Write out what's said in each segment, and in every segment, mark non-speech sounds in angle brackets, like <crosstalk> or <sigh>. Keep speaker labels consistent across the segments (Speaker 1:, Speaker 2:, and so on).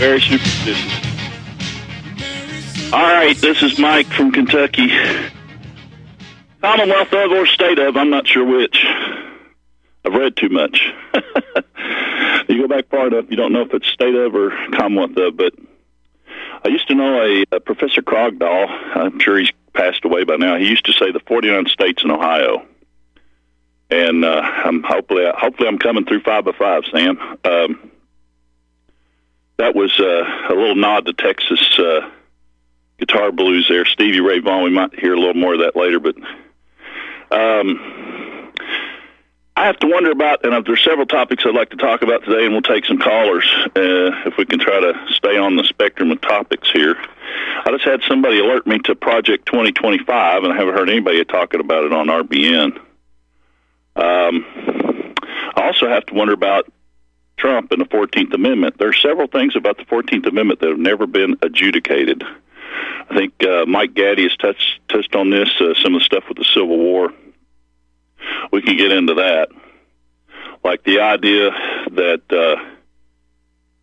Speaker 1: Very superstitious. All right, this is Mike from Kentucky. Commonwealth of or state of, I'm not sure which. I've read too much. <laughs> you go back far enough, you don't know if it's state of or Commonwealth of, but I used to know a, a Professor Krogdahl. I'm sure he's passed away by now. He used to say the 49 states in Ohio. And uh, I'm hopefully, hopefully, I'm coming through five by five, Sam. Um, that was uh, a little nod to Texas uh, guitar blues there. Stevie Ray Vaughan. We might hear a little more of that later, but um, I have to wonder about, and there's several topics I'd like to talk about today, and we'll take some callers uh, if we can try to stay on the spectrum of topics here. I just had somebody alert me to Project 2025, and I haven't heard anybody talking about it on RBN. Um, I also have to wonder about Trump and the 14th Amendment. There are several things about the 14th Amendment that have never been adjudicated. I think uh, Mike Gaddy has touched touched on this, uh, some of the stuff with the Civil War. We can get into that, like the idea that uh,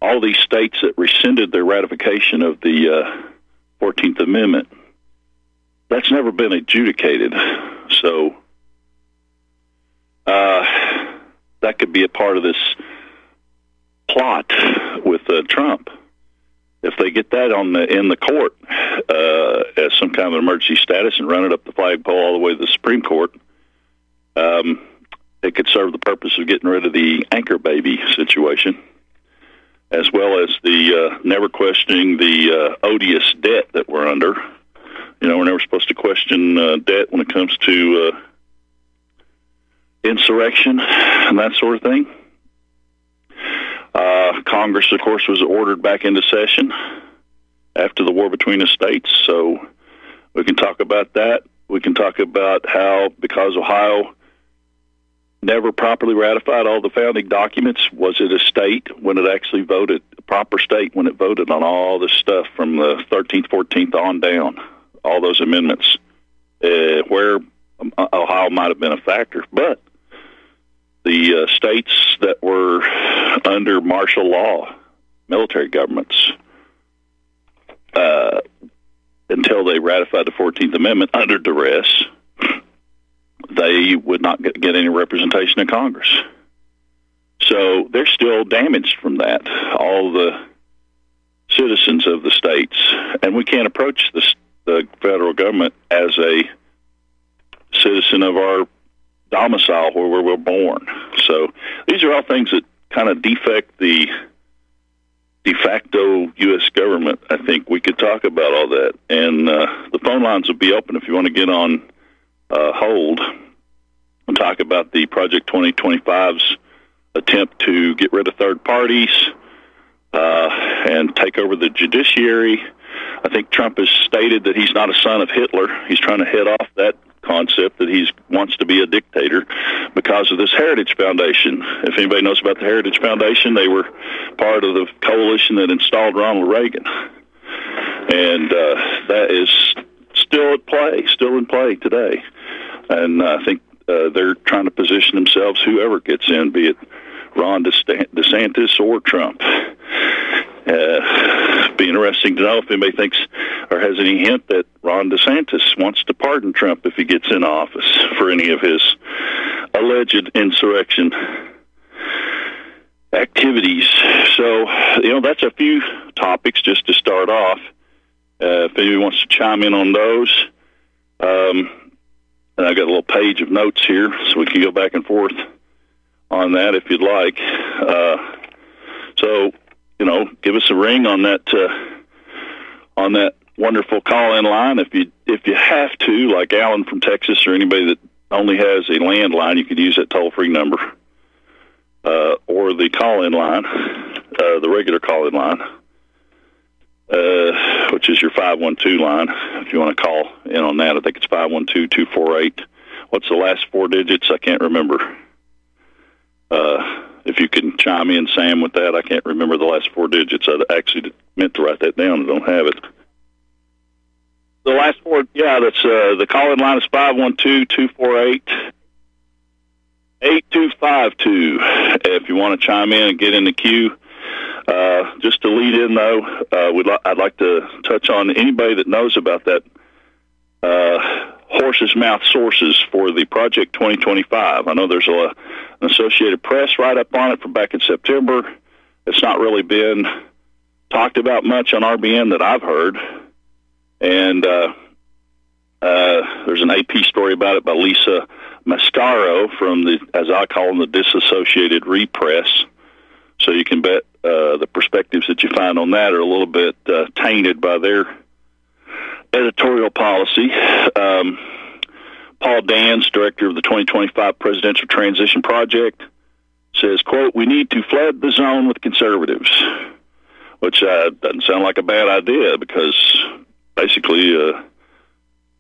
Speaker 1: all these states that rescinded their ratification of the uh, Fourteenth Amendment, that's never been adjudicated. So uh, that could be a part of this plot with uh, Trump. If they get that on the in the court uh, as some kind of emergency status and run it up the flagpole all the way to the Supreme Court, um, it could serve the purpose of getting rid of the anchor baby situation, as well as the uh, never questioning the uh, odious debt that we're under. You know, we're never supposed to question uh, debt when it comes to uh, insurrection and that sort of thing. Uh, Congress, of course, was ordered back into session after the war between the states, so we can talk about that. We can talk about how, because Ohio never properly ratified all the founding documents, was it a state when it actually voted, a proper state when it voted on all this stuff from the 13th, 14th on down, all those amendments, uh, where um, Ohio might have been a factor. But the uh, states that were under martial law, military governments, uh, until they ratified the 14th Amendment under duress, they would not get, get any representation in Congress. So they're still damaged from that. All the citizens of the states, and we can't approach the, the federal government as a citizen of our domicile where we were born. So these are all things that kind of defect the de facto U.S. government. I think we could talk about all that, and uh, the phone lines will be open if you want to get on uh, hold and talk about the Project 2025's attempt to get rid of third parties uh, and take over the judiciary. I think Trump has stated that he's not a son of Hitler. He's trying to head off that concept that he wants to be a dictator because of this Heritage Foundation. If anybody knows about the Heritage Foundation, they were part of the coalition that installed Ronald Reagan, and uh, that is still at play, still in play today. And I think uh, they're trying to position themselves, whoever gets in, be it Ron DeSantis or Trump. Uh, be interesting to know if anybody thinks or has any hint that Ron DeSantis wants to pardon Trump if he gets in office for any of his alleged insurrection activities. So, you know, that's a few topics just to start off. Uh, if anybody wants to chime in on those, um, and I've got a little page of notes here, so we can go back and forth on that if you'd like. Uh, so, you know, give us a ring on that uh, on that wonderful call in line if you if you have to, like Alan from Texas or anybody that only has a landline, you could use that toll free number uh, or the call in line, uh, the regular call in line, uh, which is your five one two line. If you want to call in on that, I think it's five one two two four eight. What's the last four digits? I can't remember. Uh, if you can chime in, Sam, with that, I can't remember the last four digits. I actually meant to write that down. I don't have it. The last four, yeah, that's uh, the call-in line is five one two two four eight eight two five two. If you want to chime in and get in the queue, Uh, just to lead in, though, uh, li- I'd like to touch on anybody that knows about that uh, horse's mouth sources for the Project 2025. I know there's a, an Associated Press write up on it from back in September. It's not really been talked about much on RBN that I've heard. And uh, uh, there's an AP story about it by Lisa Mascaro from the, as I call them, the Disassociated Repress. So you can bet uh, the perspectives that you find on that are a little bit uh, tainted by their editorial policy. Um, Paul Dans, director of the 2025 Presidential Transition Project, says, "quote We need to flood the zone with conservatives," which uh, doesn't sound like a bad idea because basically, uh,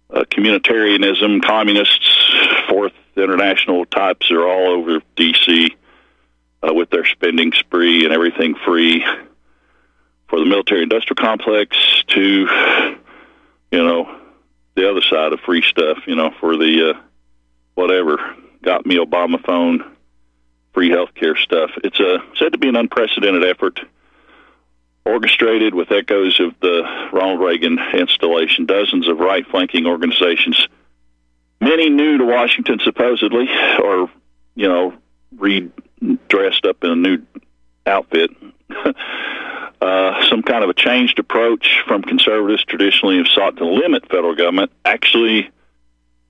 Speaker 1: uh, communitarianism, communists, Fourth International types are all over D.C. Uh, with their spending spree and everything free for the military-industrial complex to you know, the other side of free stuff, you know, for the uh, whatever got me Obama phone, free health care stuff. It's uh, said to be an unprecedented effort, orchestrated with echoes of the Ronald Reagan installation. Dozens of right flanking organizations, many new to Washington supposedly, or you know, redressed up in a new outfit. <laughs> Uh, some kind of a changed approach from conservatives traditionally have sought to limit federal government. Actually,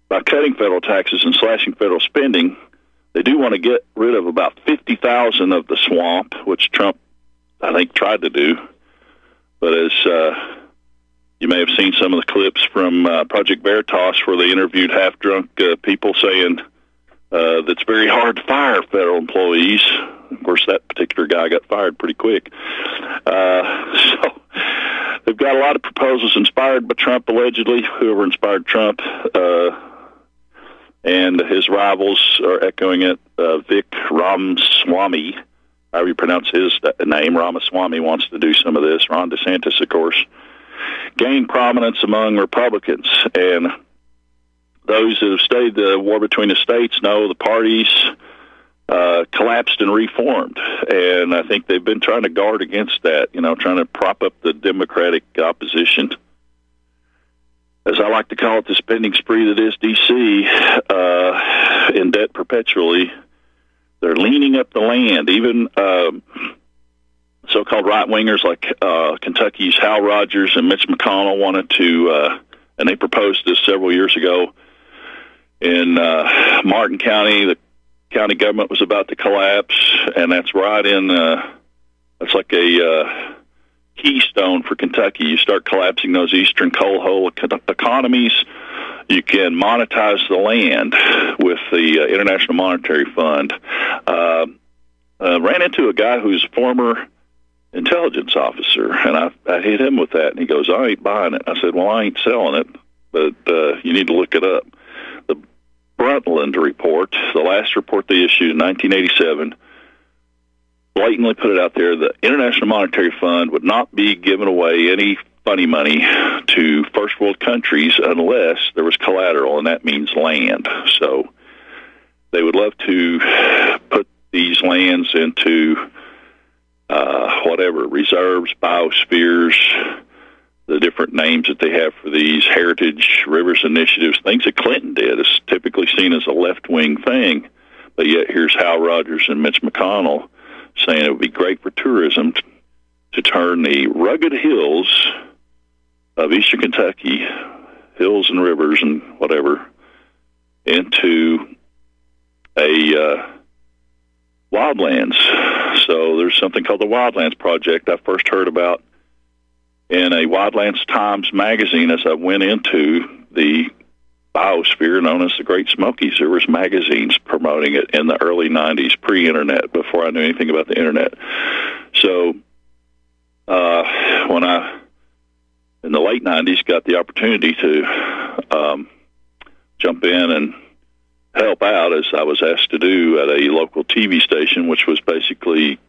Speaker 1: by cutting federal taxes and slashing federal spending, they do want to get rid of about 50,000 of the swamp, which Trump, I think, tried to do. But as uh, you may have seen some of the clips from uh, Project Veritas where they interviewed half drunk uh, people saying uh, that's very hard to fire federal employees of course, that particular guy got fired pretty quick. Uh, <laughs> so they've got a lot of proposals inspired by Trump, allegedly, whoever inspired Trump. Uh, and his rivals are echoing it. Uh, Vic Ramaswamy, however you pronounce his name, Ramaswamy wants to do some of this. Ron DeSantis, of course, gained prominence among Republicans. And those that have studied the war between the states know the parties uh, collapsed and reformed. And I think they've been trying to guard against that, you know, trying to prop up the Democratic opposition. As I like to call it, the spending spree that is D.C., uh, in debt perpetually. They're leaning up the land. Even um, so called right wingers like uh, Kentucky's Hal Rogers and Mitch McConnell wanted to, uh, and they proposed this several years ago in uh, Martin County. The county government was about to collapse, and that's right in. Uh, that's like a uh, keystone for Kentucky. You start collapsing those eastern coal hole economies. You can monetize the land with the uh, International Monetary Fund. Uh, uh, ran into a guy who's a former intelligence officer, and I, I hit him with that, and he goes, "I ain't buying it." I said, "Well, I ain't selling it, but uh, you need to look it up." Brundtland report, the last report they issued in 1987, blatantly put it out there the International Monetary Fund would not be giving away any funny money to first world countries unless there was collateral, and that means land. So they would love to put these lands into uh, whatever reserves, biospheres, the different names that they have for these heritage rivers initiatives, things that Clinton did, is typically seen as a left wing thing. But yet here's Hal Rogers and Mitch McConnell saying it would be great for tourism to, to turn the rugged hills of eastern Kentucky, hills and rivers and whatever, into a uh, wildlands. So there's something called the Wildlands Project I first heard about in a Wildlands Times magazine as I went into the biosphere known as the Great Smokies. There was magazines promoting it in the early '90s, pre-internet, before I knew anything about the internet. So uh, when I in the late '90s got the opportunity to um, jump in and help out as I was asked to do at a local TV station, which was basically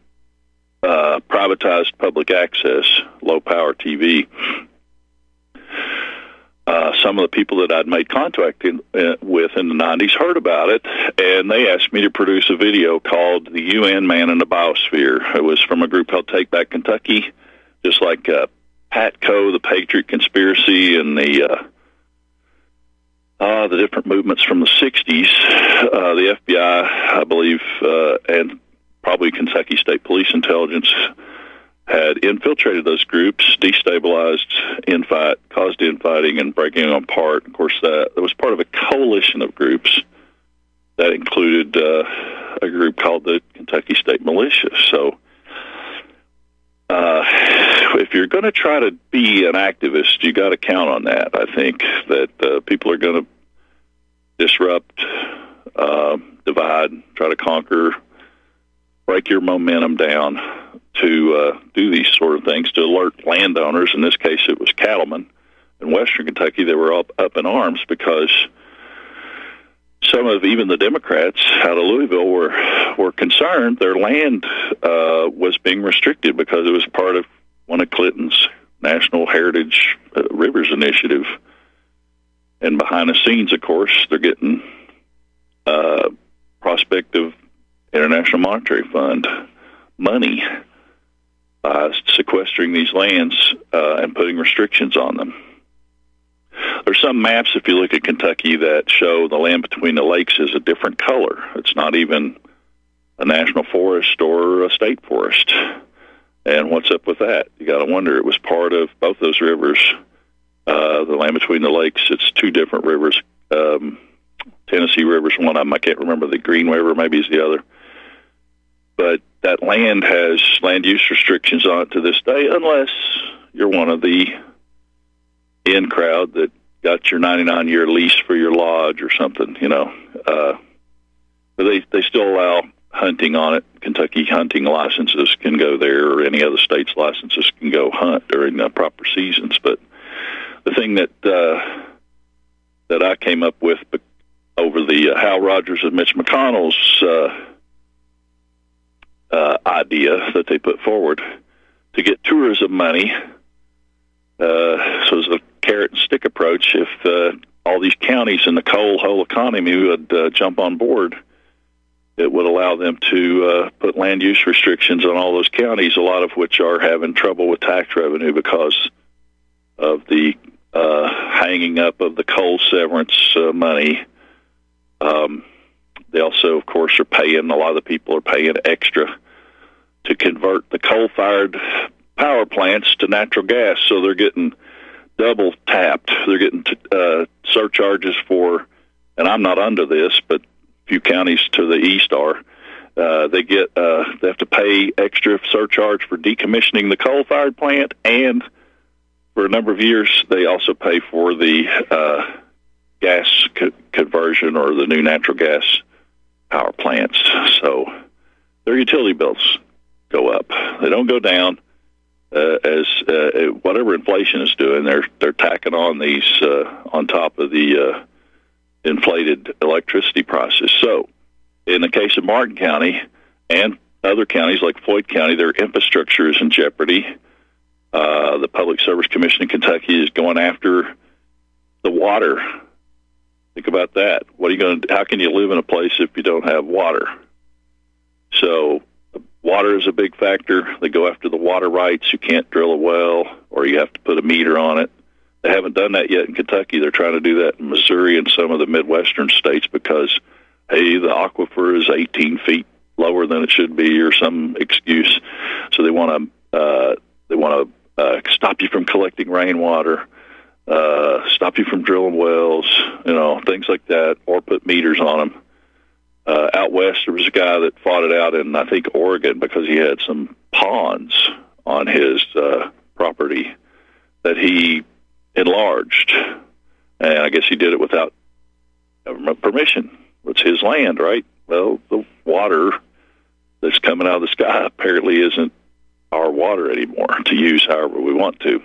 Speaker 1: uh, privatized public access, low power TV. Uh, some of the people that I'd made contact in, uh, with in the 90s heard about it, and they asked me to produce a video called The UN Man in the Biosphere. It was from a group called Take Back Kentucky, just like uh, Patco, the Patriot Conspiracy, and the uh, uh, the different movements from the 60s. Uh, the FBI, I believe, uh, and probably Kentucky State Police Intelligence had infiltrated those groups, destabilized infight, caused infighting, and breaking them apart. Of course, that, that was part of a coalition of groups that included uh, a group called the Kentucky State Militia. So, uh, if you're going to try to be an activist, you got to count on that. I think that uh, people are going to disrupt, uh, divide, try to conquer, break your momentum down to uh, do these sort of things to alert landowners. In this case, it was cattlemen in Western Kentucky. They were up up in arms because some of even the Democrats out of Louisville were were concerned their land uh, was being restricted because it was part of one of Clinton's National Heritage uh, Rivers Initiative. And behind the scenes, of course, they're getting uh, prospective International Monetary Fund money by sequestering these lands uh, and putting restrictions on them. There's some maps, if you look at Kentucky, that show the land between the lakes is a different color. It's not even a national forest or a state forest. And what's up with that? You got to wonder. It was part of both those rivers. Uh, the land between the lakes. It's two different rivers. Um, Tennessee River's one of them. I can't remember the Green River. Maybe is the other. But that land has land use restrictions on it to this day, unless you're one of the in crowd that got your 99 year lease for your lodge or something, you know. Uh, but they they still allow hunting on it. Kentucky hunting licenses can go there, or any other state's licenses can go hunt during the proper seasons. But the thing that uh, that I came up with over the uh, Hal Rogers and Mitch McConnell's uh, uh, idea that they put forward to get tourism money. Uh, so it's a carrot and stick approach. If uh, all these counties in the coal whole economy would uh, jump on board, it would allow them to uh, put land use restrictions on all those counties, a lot of which are having trouble with tax revenue because of the uh, hanging up of the coal severance uh, money. Um, they also, of course, are paying, a lot of the people are paying extra to convert the coal fired power plants to natural gas. So they're getting double tapped. They're getting uh, surcharges for, and I'm not under this, but a few counties to the east are. Uh, they get uh, they have to pay extra surcharge for decommissioning the coal fired plant, and for a number of years they also pay for the uh, gas co- conversion or the new natural gas power plants. So their utility bills go up. They don't go down. Uh, as uh, whatever inflation is doing, they're they're tacking on these uh, on top of the uh, inflated electricity prices. So, in the case of Martin County and other counties like Floyd County, their infrastructure is in jeopardy. Uh, the Public Service Commission in Kentucky is going after the water Think about that. What are you going to? How can you live in a place if you don't have water? So, water is a big factor. They go after the water rights. You can't drill a well, or you have to put a meter on it. They haven't done that yet in Kentucky. They're trying to do that in Missouri and some of the Midwestern states because, hey, the aquifer is 18 feet lower than it should be, or some excuse. So they want to uh, they want to uh, stop you from collecting rainwater uh, stop you from drilling wells, you know, things like that, or put meters on them. Uh, out west, there was a guy that fought it out in, I think, Oregon because he had some ponds on his uh, property that he enlarged. And I guess he did it without government permission. It's his land, right? Well, the water that's coming out of the sky apparently isn't our water anymore <laughs> to use however we want to.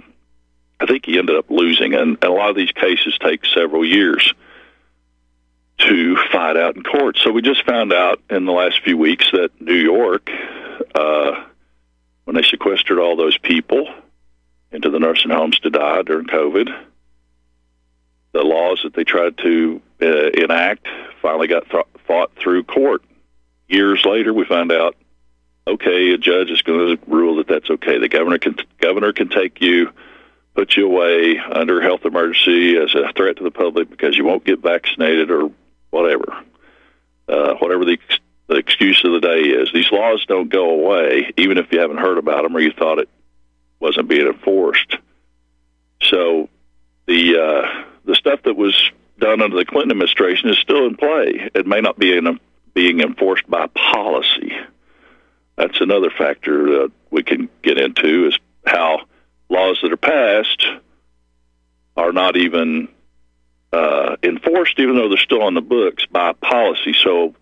Speaker 1: I think he ended up losing, and, a lot of these cases take several years to fight out in court. So we just found out in the last few weeks that New York, uh, when they sequestered all those people into the nursing homes to die during COVID, the laws that they tried to uh, enact finally got th- fought through court. Years later, we find out, okay, a judge is going to rule that that's okay. The governor can governor can take you, put you away under health emergency as a threat to the public because you won't get vaccinated or whatever, uh, whatever the, the excuse of the day is. These laws don't go away, even if you haven't heard about them or you thought it wasn't being enforced. So the uh, the stuff that was done under the Clinton administration is still in play. It may not be in, being enforced by policy. That's another factor that we can get into is how laws that are passed are not even uh, enforced, even though they're still on the books by policy. So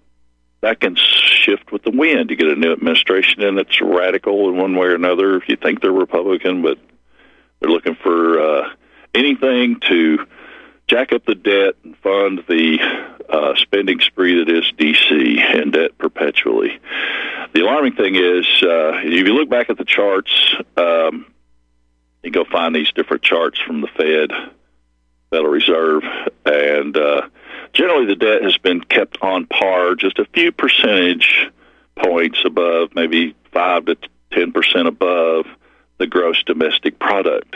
Speaker 1: that can shift with the wind. You get a new administration, and it's radical in one way or another. If you think they're Republican, but they're looking for uh, anything to jack up the debt and fund the uh, spending spree that is D.C. and debt perpetually. The alarming thing is, uh, if you look back at the charts, um, you go find these different charts from the Fed, Federal Reserve, and uh, generally the debt has been kept on par, just a few percentage points above, maybe five to ten percent above the gross domestic product.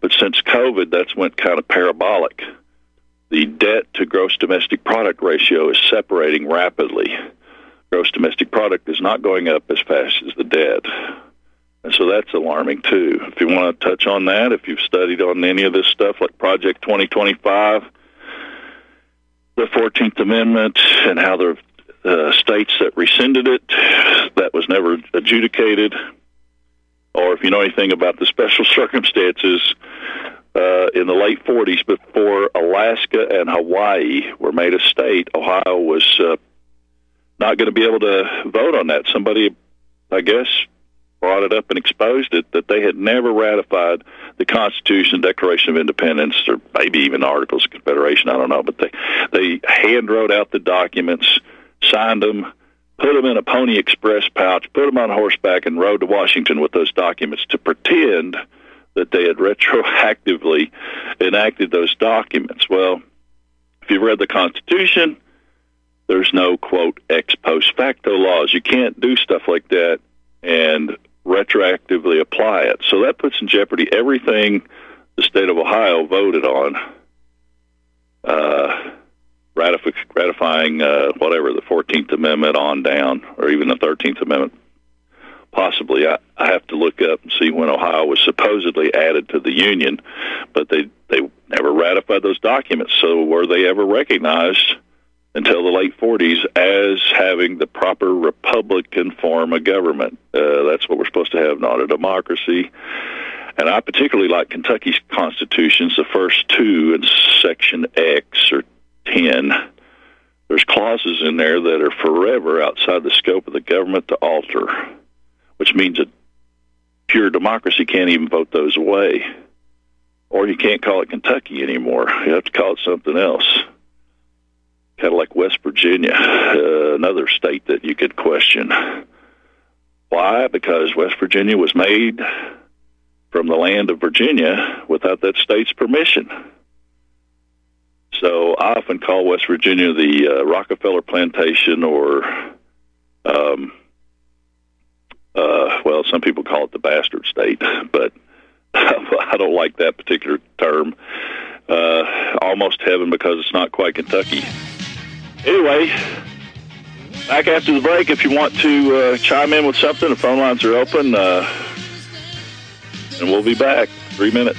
Speaker 1: But since COVID, that's went kind of parabolic. The debt to gross domestic product ratio is separating rapidly. Gross domestic product is not going up as fast as the debt. And so that's alarming too. If you want to touch on that, if you've studied on any of this stuff like Project 2025, the 14th Amendment, and how the uh, states that rescinded it, that was never adjudicated, or if you know anything about the special circumstances uh, in the late 40s before Alaska and Hawaii were made a state, Ohio was uh, not going to be able to vote on that. Somebody, I guess, brought it up and exposed it that they had never ratified the Constitution, Declaration of Independence, or maybe even Articles of Confederation. I don't know, but they they hand wrote out the documents, signed them, put them in a Pony Express pouch, put them on horseback, and rode to Washington with those documents to pretend that they had <laughs> retroactively enacted those documents. Well, if you've read the Constitution, there's no quote ex post facto laws. You can't do stuff like that and retroactively apply it. So that puts in jeopardy everything the state of Ohio voted on, uh, ratify, ratifying uh, whatever the Fourteenth Amendment on down, or even the Thirteenth Amendment. Possibly, I, I have to look up and see when Ohio was supposedly added to the Union, but they they never ratified those documents. So were they ever recognized? Until the late 40s as having the proper Republican form of government. Uh, that's what we're supposed to have, not a democracy. And I particularly like Kentucky's constitutions, the first two in Section X or 10. There's clauses in there that are forever outside the scope of the government to alter, which means that pure democracy can't even vote those away. Or you can't call it Kentucky anymore. You have to call it something else kind of like West Virginia, uh, another state that you could question. Why? Because West Virginia was made from the land of Virginia without that state's permission. So I often call West Virginia the uh, Rockefeller Plantation, or, um, uh, well, some people call it the bastard state, but <laughs> I don't like that particular term. Uh, almost heaven because it's not quite Kentucky. Anyway, back after the break, if you want to uh, chime in with something, the phone lines are open. Uh, and we'll be back. Three minutes.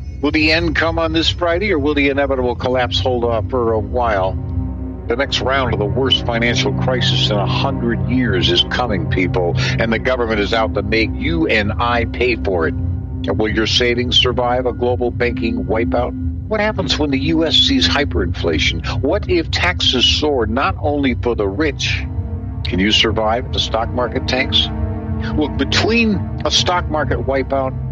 Speaker 2: Will the end come on this Friday or will the inevitable collapse hold off for a while? The next round of the worst financial crisis in a hundred years is coming, people, and the government is out to make you and I pay for it. Will your savings survive a global banking wipeout? What happens when the U.S. sees hyperinflation? What if taxes soar not only for the rich? Can you survive if the stock market tanks? Look, between a stock market wipeout,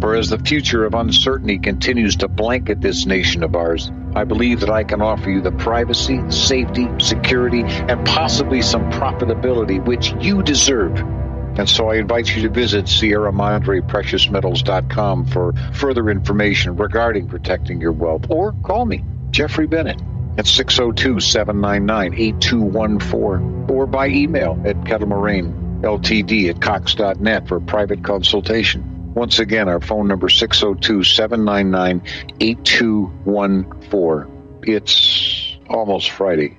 Speaker 2: For as the future of uncertainty continues to blanket this nation of ours, I believe that I can offer you the privacy, safety, security, and possibly some profitability which you deserve. And so I invite you to visit Sierra Madre PreciousMetals.com for further information regarding protecting your wealth. Or call me, Jeffrey Bennett, at 602 799 8214, or by email at kettlemoraine, ltd at cox.net for private consultation. Once again, our phone number 602 799 8214. It's almost Friday.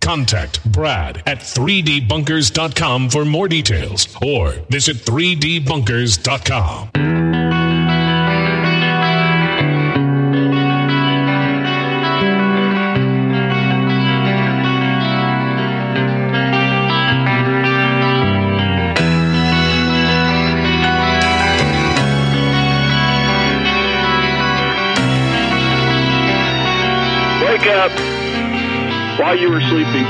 Speaker 3: Contact Brad at 3dbunkers.com for more details or visit 3dbunkers.com.
Speaker 1: while you were sleeping.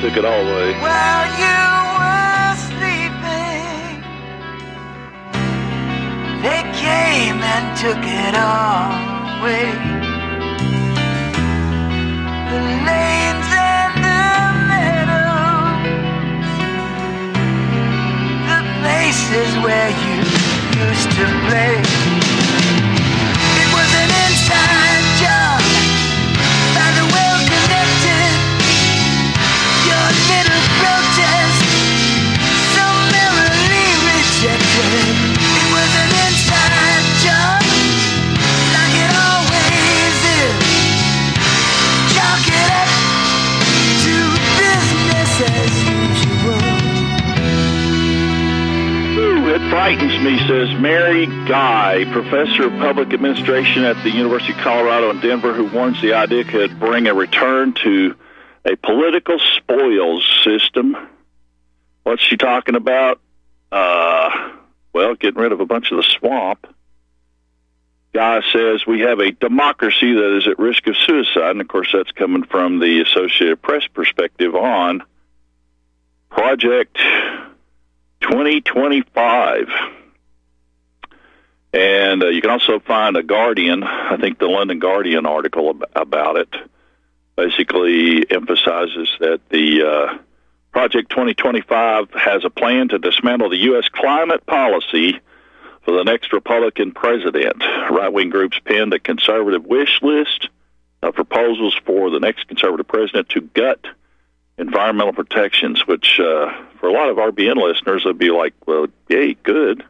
Speaker 1: Took it all away.
Speaker 4: While you were sleeping, they came and took it all away. The lanes and the meadows, the places where you used to play.
Speaker 1: Frightens me, says Mary Guy, professor of public administration at the University of Colorado in Denver, who warns the idea could bring a return to a political spoils system. What's she talking about? Uh, well, getting rid of a bunch of the swamp. Guy says we have a democracy that is at risk of suicide, and of course, that's coming from the Associated Press perspective on Project 2025. And uh, you can also find a Guardian, I think the London Guardian article ab- about it. basically emphasizes that the uh, Project 2025 has a plan to dismantle the U.S. climate policy for the next Republican president. Right wing groups penned a conservative wish list of proposals for the next conservative president to gut environmental protections, which uh, for a lot of RBN listeners would be like, well, yay, good.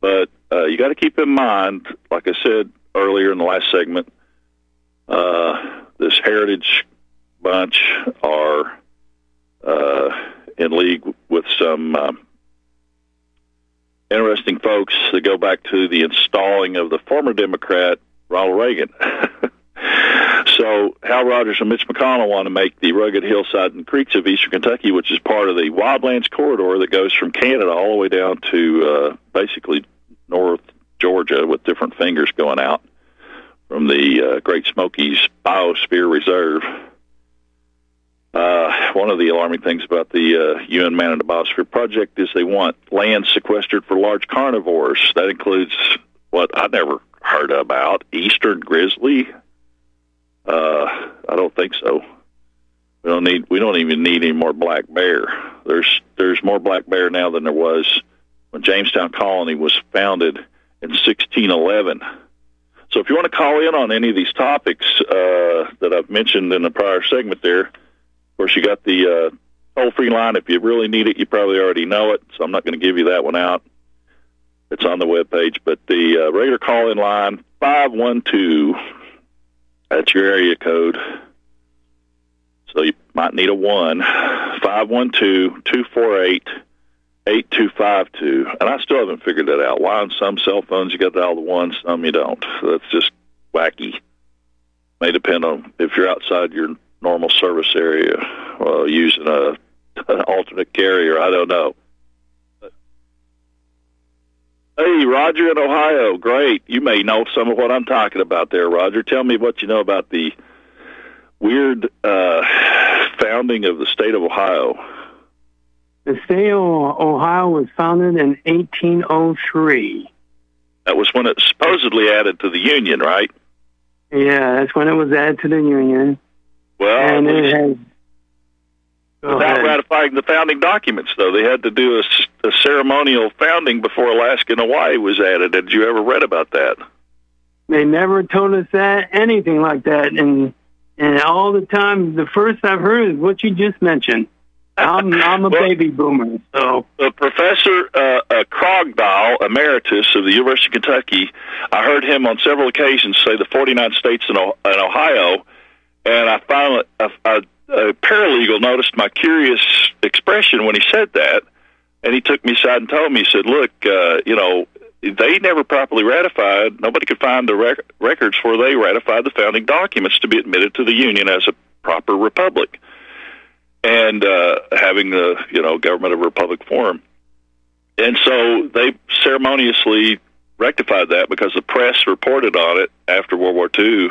Speaker 1: But uh, you got to keep in mind, like I said earlier in the last segment, uh, this heritage bunch are uh, in league with some um, interesting folks that go back to the installing of the former Democrat Ronald Reagan. <laughs> so Hal Rogers and Mitch McConnell want to make the rugged hillside and creeks of eastern Kentucky, which is part of the wildlands corridor that goes from Canada all the way down to uh, basically North Georgia, with different fingers going out from the uh, Great Smokies Biosphere Reserve. Uh, one of the alarming things about the uh, UN Man in the Biosphere Project is they want land sequestered for large carnivores. That includes what I never heard about eastern grizzly. Uh, I don't think so. We don't need. We don't even need any more black bear. There's there's more black bear now than there was when Jamestown Colony was founded in 1611. So if you want to call in on any of these topics uh, that I've mentioned in the prior segment, there of course, you got the uh, toll free line. If you really need it, you probably already know it, so I'm not going to give you that one out. It's on the web page, but the uh, regular call in line five one two. That's your area code. So you might need a one one. And I still haven't figured that out. Why on some cell phones you got all the ones, some you don't. That's just wacky. May depend on if you're outside your normal service area uh, using a <laughs> an alternate carrier. I don't know. Hey, Roger in Ohio. Great. You may know some of what I'm talking about there, Roger. Tell me what you know about the weird uh, founding of the state of Ohio.
Speaker 5: The state of Ohio was founded in 1803.
Speaker 1: That was when it supposedly added to the Union, right?
Speaker 5: Yeah, that's when it was added to the Union.
Speaker 1: Well,
Speaker 5: and it has,
Speaker 1: without ratifying the founding documents, though, they had to do a, a, ceremonial founding before Alaska and Hawaii was added. Did you ever read about that?
Speaker 5: They never told us that anything like that, and and all the time, the first I've heard is what you just mentioned. I'm <laughs> I'm a well, baby boomer, so
Speaker 1: uh, Professor uh, uh, Krogdahl, emeritus of the University of Kentucky, I heard him on several occasions say the 49 states in, o- in Ohio and I finally, a, a, a paralegal noticed my curious expression when he said that, and he took me aside and told me, he said, "Look, uh, you know, they never properly ratified. Nobody could find the rec- records where they ratified the founding documents to be admitted to the Union as a proper republic, and uh, having the you know government of a republic form." And so they ceremoniously rectified that because the press reported on it after World War II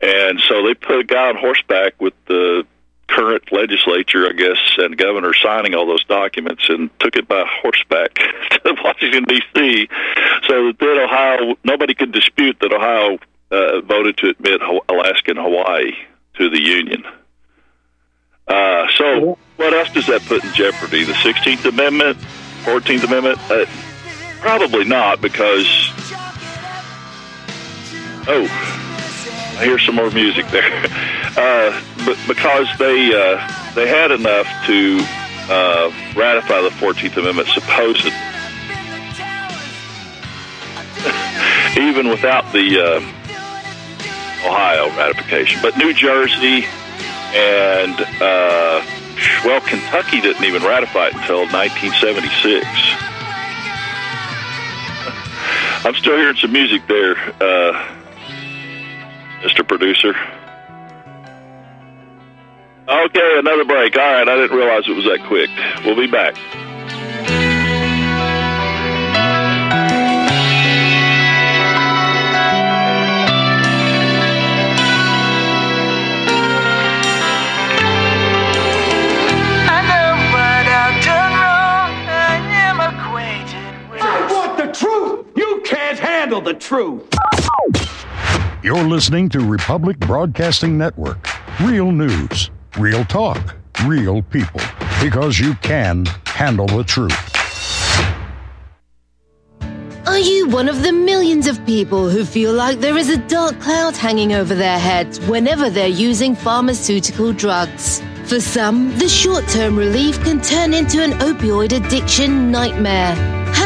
Speaker 1: and so they put a guy on horseback with the current legislature, I guess, and governor signing all those documents and took it by horseback <laughs> to Washington, D.C., so that then Ohio, nobody could dispute that Ohio uh, voted to admit Alaska and Hawaii to the Union. Uh, so, what else does that put in jeopardy? The 16th Amendment, 14th Amendment? Uh, probably not, because. Oh, hear some more music there. <laughs> Uh, but because they uh, they had enough to uh, ratify the Fourteenth Amendment, supposed <laughs> even without the uh, Ohio ratification. But New Jersey and uh, well, Kentucky didn't even ratify it until 1976. <laughs> I'm still hearing some music there. Mr. Producer. Okay, another break. All right, I didn't realize it was that quick. We'll be back.
Speaker 6: Another word out to wrong, I am acquainted. I want the truth. You can't handle the truth. You're listening to Republic Broadcasting Network. Real news, real talk, real people. Because you can handle the truth.
Speaker 7: Are you one of the millions of people who feel like there is a dark cloud hanging over their heads whenever they're using pharmaceutical drugs? For some, the short term relief can turn into an opioid addiction nightmare.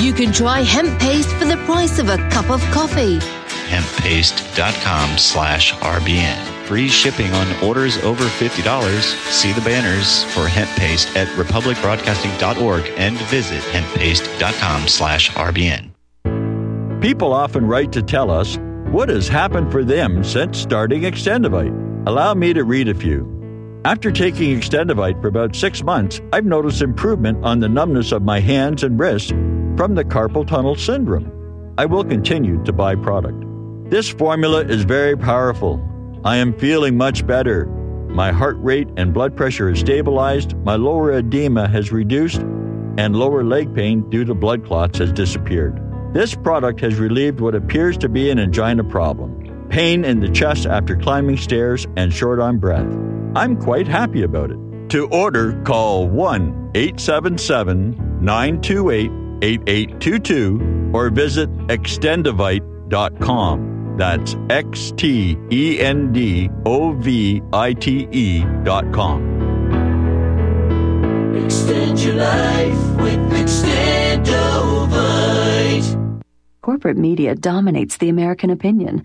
Speaker 7: You can try hemp paste for the price of a cup of coffee.
Speaker 8: Hemppaste.com slash RBN. Free shipping on orders over $50. See the banners for hemp paste at republicbroadcasting.org and visit hemppaste.com slash RBN.
Speaker 9: People often write to tell us what has happened for them since starting Extendovite. Allow me to read a few. After taking Extendovite for about six months, I've noticed improvement on the numbness of my hands and wrists from the carpal tunnel syndrome. I will continue to buy product. This formula is very powerful. I am feeling much better. My heart rate and blood pressure has stabilized, my lower edema has reduced, and lower leg pain due to blood clots has disappeared. This product has relieved what appears to be an angina problem pain in the chest after climbing stairs, and short on breath. I'm quite happy about it. To order, call 1 877 928 8822 or visit extendovite.com. That's X T E N D O V I T E dot com.
Speaker 10: Extend your life with Extendovite.
Speaker 11: Corporate media dominates the American opinion.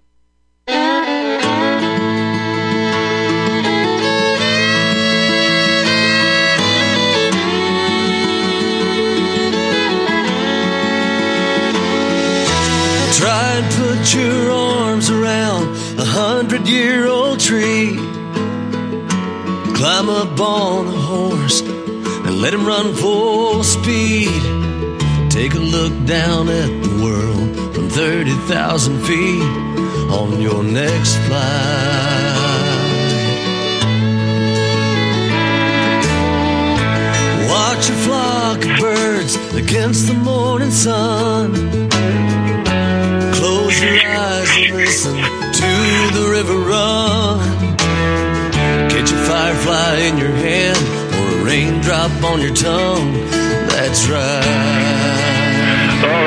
Speaker 10: Try and put your arms around a hundred year old tree. Climb up on a horse and let him run full speed. Take a look down at the world from 30,000 feet on your next flight. Watch a flock of birds against the morning sun. Close your eyes and listen to the river run. Catch a firefly in your hand or a raindrop on your tongue. That's right.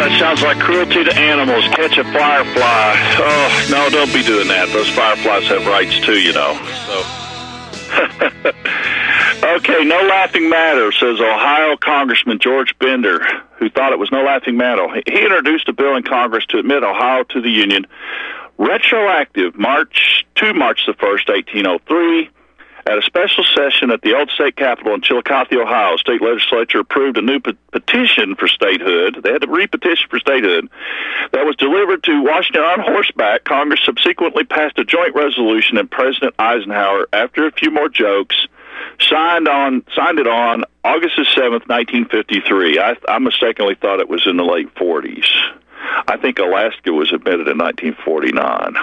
Speaker 1: That sounds like cruelty to animals. Catch a firefly. Oh, no, don't be doing that. Those fireflies have rights too, you know. So. <laughs> okay, no laughing matter, says Ohio Congressman George Bender, who thought it was no laughing matter. He introduced a bill in Congress to admit Ohio to the Union, retroactive March to March the first, eighteen oh three. At a special session at the old state capitol in Chillicothe, Ohio, state legislature approved a new pe- petition for statehood. They had to repetition for statehood that was delivered to Washington on horseback. Congress subsequently passed a joint resolution, and President Eisenhower, after a few more jokes, signed on signed it on August seventh, nineteen fifty three. I, I mistakenly thought it was in the late forties. I think Alaska was admitted in 1949.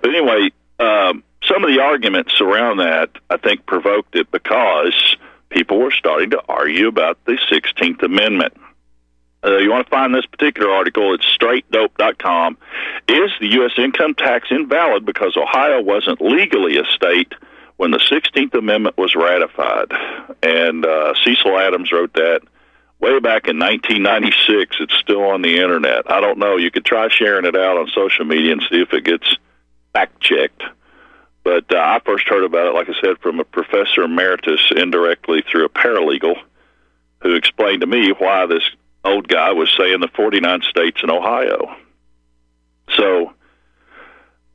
Speaker 1: But anyway, um, some of the arguments around that I think provoked it because people were starting to argue about the 16th Amendment. Uh, you want to find this particular article, it's straightdope.com. Is the U.S. income tax invalid because Ohio wasn't legally a state when the 16th Amendment was ratified? And uh, Cecil Adams wrote that way back in 1996. It's still on the internet. I don't know. You could try sharing it out on social media and see if it gets fact checked. But uh, I first heard about it, like I said, from a professor emeritus indirectly through a paralegal who explained to me why this old guy was saying the 49 states in Ohio. So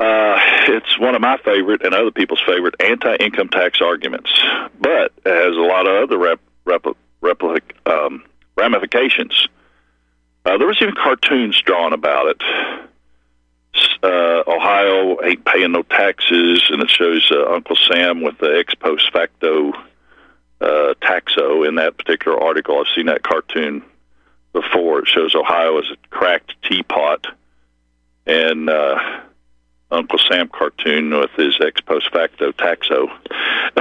Speaker 1: uh, it's one of my favorite and other people's favorite anti-income tax arguments, but it has a lot of other rep, rep, replic, um, ramifications. Uh, there was even cartoons drawn about it uh, Ohio ain't paying no taxes, and it shows uh, Uncle Sam with the ex post facto uh, taxo in that particular article. I've seen that cartoon before. It shows Ohio as a cracked teapot, and uh, Uncle Sam cartoon with his ex post facto taxo. <laughs>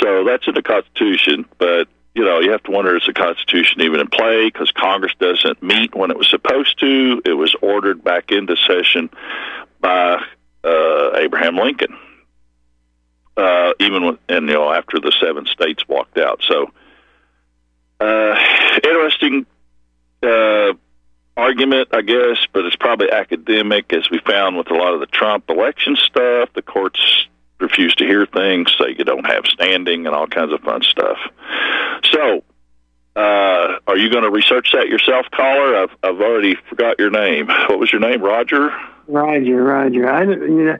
Speaker 1: so that's in the Constitution, but you know, you have to wonder is the Constitution even in play because Congress doesn't meet when it was supposed to. It was ordered back into session by uh, Abraham Lincoln, uh, even when, and you know after the seven states walked out. So, uh, interesting uh, argument, I guess, but it's probably academic, as we found with a lot of the Trump election stuff. The courts refuse to hear things, say you don't have standing, and all kinds of fun stuff. So, uh, are you going to research that yourself, caller? I've I've already forgot your name. What was your name, Roger?
Speaker 5: Roger, Roger. I you know,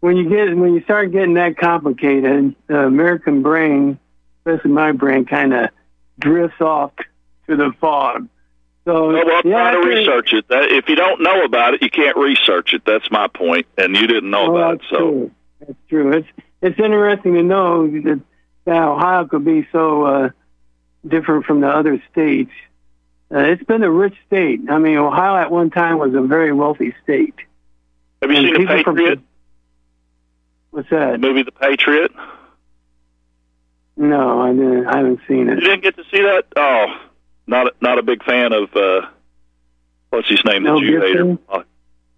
Speaker 5: when you get when you start getting that complicated, the American brain, especially my brain, kind of drifts off to the fog. So,
Speaker 1: well, well
Speaker 5: yeah,
Speaker 1: try to research it. That, if you don't know about it, you can't research it. That's my point, and you didn't know
Speaker 5: well,
Speaker 1: about it. So
Speaker 5: true. That's true. It's it's interesting to know that, that Ohio could be so uh, different from the other states. Uh, it's been a rich state. I mean, Ohio at one time was a very wealthy state.
Speaker 1: Have you
Speaker 5: And
Speaker 1: seen The
Speaker 5: people from-
Speaker 1: Patriot?
Speaker 5: What's that?
Speaker 1: The movie The Patriot?
Speaker 5: No, I didn't. I haven't seen it.
Speaker 1: You didn't get to see that? Oh, not a, not a big fan of uh, what's his name?
Speaker 5: Mel
Speaker 1: the Jew hater. Uh,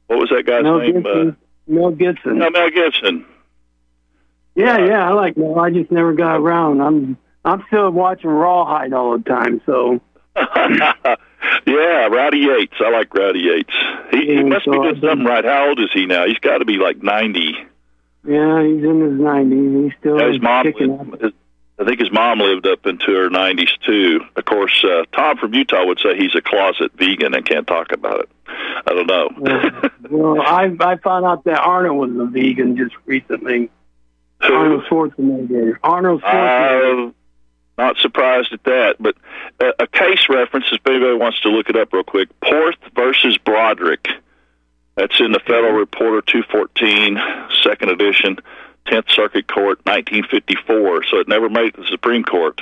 Speaker 1: What was that guy's
Speaker 5: Mel
Speaker 1: name?
Speaker 5: Gibson. Mel Gibson.
Speaker 1: Uh, no, Mel Gibson.
Speaker 5: Yeah, yeah, I like Mel. I just never got around. I'm I'm still watching Rawhide all the time. So <laughs>
Speaker 1: yeah, Rowdy Yates. I like Rowdy Yates. He, he must
Speaker 5: so
Speaker 1: be doing something right. How old is he now? He's got to be like ninety.
Speaker 5: yeah, he's in his nineties. He's still
Speaker 1: Yeah, his mom.
Speaker 5: kicking up.
Speaker 1: his- I think his mom lived up into her nineties too. Of course, uh, Tom from Utah would say he's a closet vegan and can't talk about it. I don't know.
Speaker 5: Well, <laughs> I I found out that Arnold was a vegan just recently. Arnold Schwarzenegger. Arnold Schwarzenegger.
Speaker 1: Uh, not surprised at that, but uh, a case reference, if anybody wants to look it up real quick, Porth versus Brodrick. That's in the Federal Reporter 214, second edition, 10th Circuit Court, 1954. So it never made it to the Supreme Court.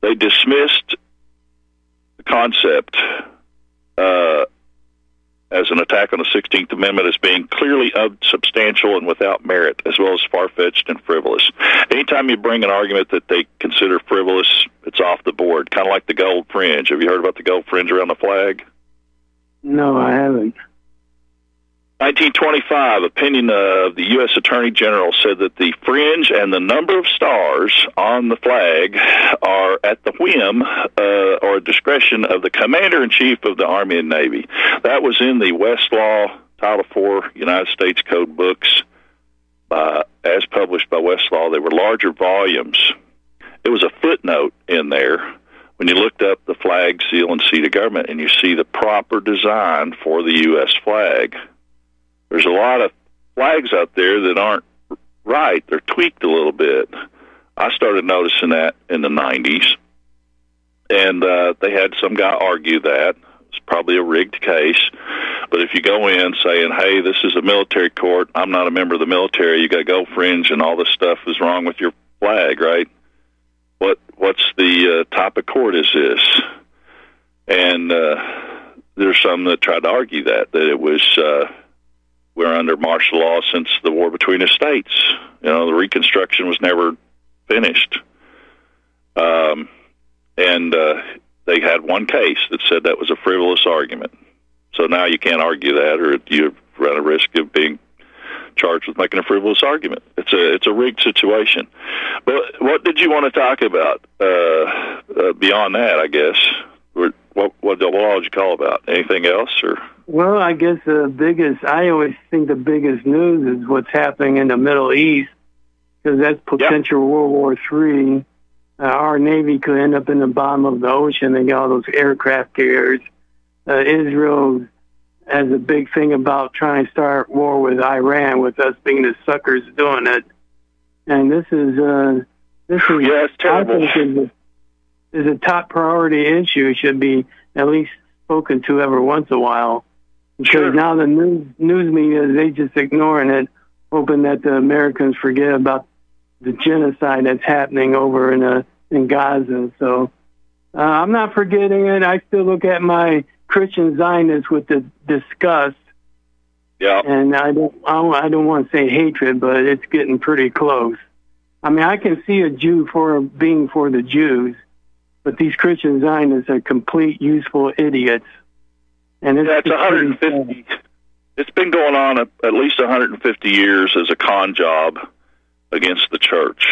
Speaker 1: They dismissed the concept uh, as an attack on the 16th Amendment as being clearly unsubstantial and without merit, as well as far fetched and frivolous. Anytime you bring an argument that they consider frivolous, it's off the board, kind of like the gold fringe. Have you heard about the gold fringe around the flag?
Speaker 5: No, I haven't.
Speaker 1: 1925, opinion of the U.S. Attorney General said that the fringe and the number of stars on the flag are at the whim uh, or discretion of the Commander in Chief of the Army and Navy. That was in the Westlaw Title IV United States Code books, by, as published by Westlaw. They were larger volumes. It was a footnote in there when you looked up the flag, seal, and seat of government, and you see the proper design for the U.S. flag there's a lot of flags out there that aren't right. They're tweaked a little bit. I started noticing that in the 90s. And uh, they had some guy argue that. It's probably a rigged case. But if you go in saying, hey, this is a military court, I'm not a member of the military, you got to go fringe and all this stuff is wrong with your flag, right? What What's the uh, type of court is this? And uh, there's some that tried to argue that, that it was. Uh, we're under martial law since the war between the states. You know, the Reconstruction was never finished. Uh, and uh, they had one case that said that was a frivolous argument. So now you can't argue that, or you run a risk of being charged with making a frivolous argument. It's a it's a rigged situation. But what did you want to talk about uh, uh, beyond that? I guess what what what law did you call about? Anything else or?
Speaker 5: Well, I guess the biggest, I always think the biggest news is what's happening in the Middle East, because that's potential yep. World War Three. Uh, our Navy could end up in the bottom of the ocean and get all those aircraft carriers. Uh, Israel has a big thing about trying to start war with Iran, with us being the suckers doing it. And this is, uh, this is,
Speaker 1: yeah.
Speaker 5: I think is a, is a top priority issue. It should be at least spoken to every once in a while. Because
Speaker 1: sure.
Speaker 5: now the news news media they just ignoring it, hoping that the Americans forget about the genocide that's happening over in uh, in Gaza. So uh, I'm not forgetting it. I still look at my Christian Zionists with the disgust.
Speaker 1: Yeah.
Speaker 5: And I don't I don't, I don't want to say hatred, but it's getting pretty close. I mean, I can see a Jew for being for the Jews, but these Christian Zionists are complete useful idiots. And it's,
Speaker 1: yeah, it's 150. It's been going on at, at least 150 years as a con job against the church.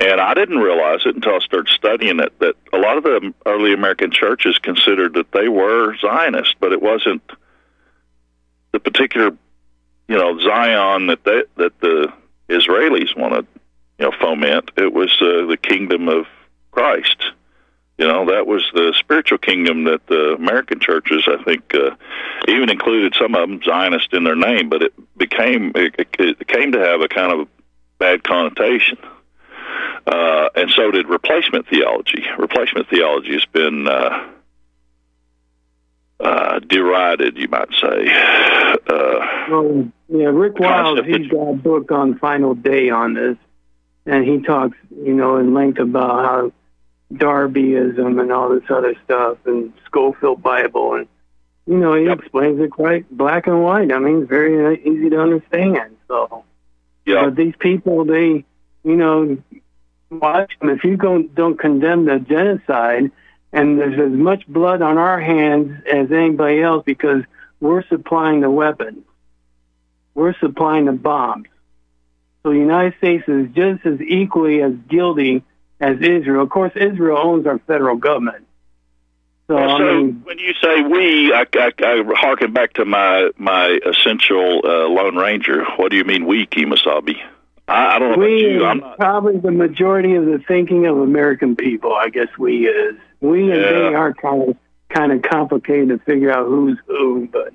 Speaker 1: And I didn't realize it until I started studying it that a lot of the early American churches considered that they were Zionist, but it wasn't the particular, you know, Zion that they, that the Israelis want to, you know, foment. It was uh, the kingdom of Christ. You know, that was the spiritual kingdom that the American churches, I think, uh, even included some of them Zionist in their name, but it became it, it came to have a kind of bad connotation. Uh, and so did replacement theology. Replacement theology has been uh, uh, derided, you might say. Uh,
Speaker 5: well, yeah, Rick Wiles, he's got a book on Final Day on this, and he talks, you know, in length about how Darbyism and all this other stuff, and Scofield Bible, and you know, he yep. explains it quite black and white. I mean, it's very uh, easy to understand. So,
Speaker 1: yeah.
Speaker 5: But these people, they, you know, watch them. If you don't, don't condemn the genocide, and there's as much blood on our hands as anybody else because we're supplying the weapons, we're supplying the bombs. So the United States is just as equally as guilty as Israel. Of course, Israel owns our federal government. So,
Speaker 1: well, so
Speaker 5: I mean,
Speaker 1: when you say we, I, I, I harken back to my my essential uh, Lone Ranger. What do you mean we, Kemosabe? I, I don't know
Speaker 5: we
Speaker 1: about you. I'm not...
Speaker 5: probably the majority of the thinking of American people. I guess we is we and
Speaker 1: Yeah.
Speaker 5: they are kind of kind of complicated to figure out who's who. But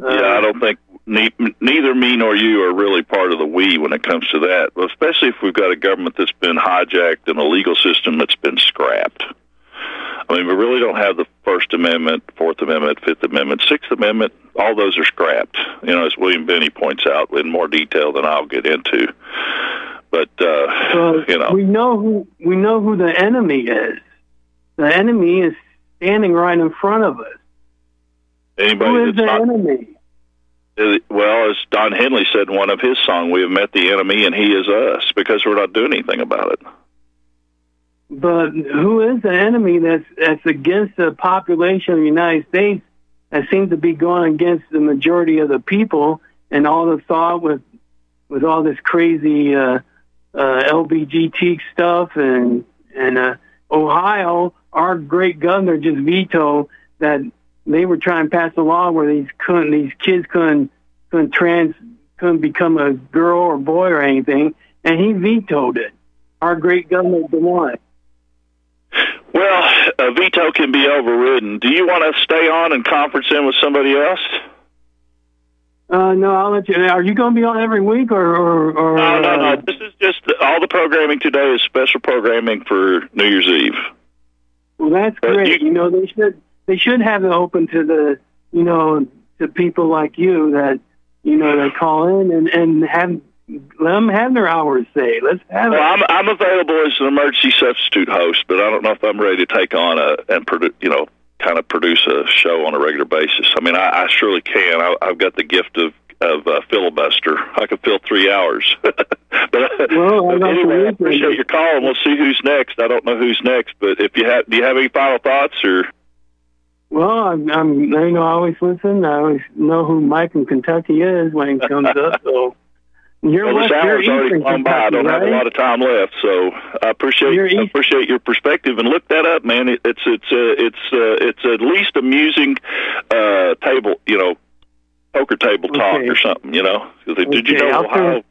Speaker 5: uh,
Speaker 1: yeah, I don't think neither me nor you are really part of the we when it comes to that. Especially if we've got a government that's been hijacked and a legal system that's been scrapped. I mean, we really don't have the First Amendment, Fourth Amendment, Fifth Amendment, Sixth Amendment. All those are scrapped. You know, as William Binney points out in more detail than I'll get into. But uh,
Speaker 5: well,
Speaker 1: you know,
Speaker 5: we know who we know who the enemy is. The enemy is standing right in front of us.
Speaker 1: anybody
Speaker 5: Who is
Speaker 1: that's
Speaker 5: the
Speaker 1: not
Speaker 5: enemy?
Speaker 1: Uh, Well, as Don Henley said in one of his songs, we have met the enemy and he is us because we're not doing anything about it.
Speaker 5: But who is the enemy that's that's against the population of the United States that seems to be going against the majority of the people and all the thought with with all this crazy uh, uh, LBGT stuff and and uh, Ohio, our great governor just vetoed that they were trying to pass a law where these couldn't these kids couldn't couldn't trans couldn't become a girl or boy or anything, and he vetoed it. Our great governor Des Moines.
Speaker 1: Well, a veto can be overridden. Do you want to stay on and conference in with somebody else?
Speaker 5: Uh, no, I'll let you. Are you going to be on every week or? or, or
Speaker 1: No, no,
Speaker 5: uh,
Speaker 1: no. This is just all the programming today is special programming for New Year's Eve.
Speaker 5: Well, that's
Speaker 1: But
Speaker 5: great.
Speaker 1: you-
Speaker 5: You, know, they should they should have it open to the you know to people like you that you know that call in and and have let them have their hours say. Let's have
Speaker 1: Well,
Speaker 5: it.
Speaker 1: I'm I'm available as an emergency substitute host, but I don't know if I'm ready to take on a and produ- you know kind of produce a show on a regular basis. I mean, I, I surely can. I, I've got the gift of of uh, filibuster. I could fill three hours. <laughs> but
Speaker 5: Well, I
Speaker 1: anyway, I appreciate your call, and we'll see who's next. I don't know who's next, but if you have, do you have any final thoughts or?
Speaker 5: Well, I'm, I'm, you know, I always listen. I always know who Mike in Kentucky is when he comes up. So <laughs> you're
Speaker 1: well,
Speaker 5: west, you're
Speaker 1: already gone by. I don't have a lot of time left, so I appreciate I appreciate your perspective and look that up, man. It, it's it's uh, it's uh, it's at least amusing uh, table, you know, poker table talk
Speaker 5: Okay.
Speaker 1: or something, you know. they- Did you know
Speaker 5: I'll
Speaker 1: Ohio?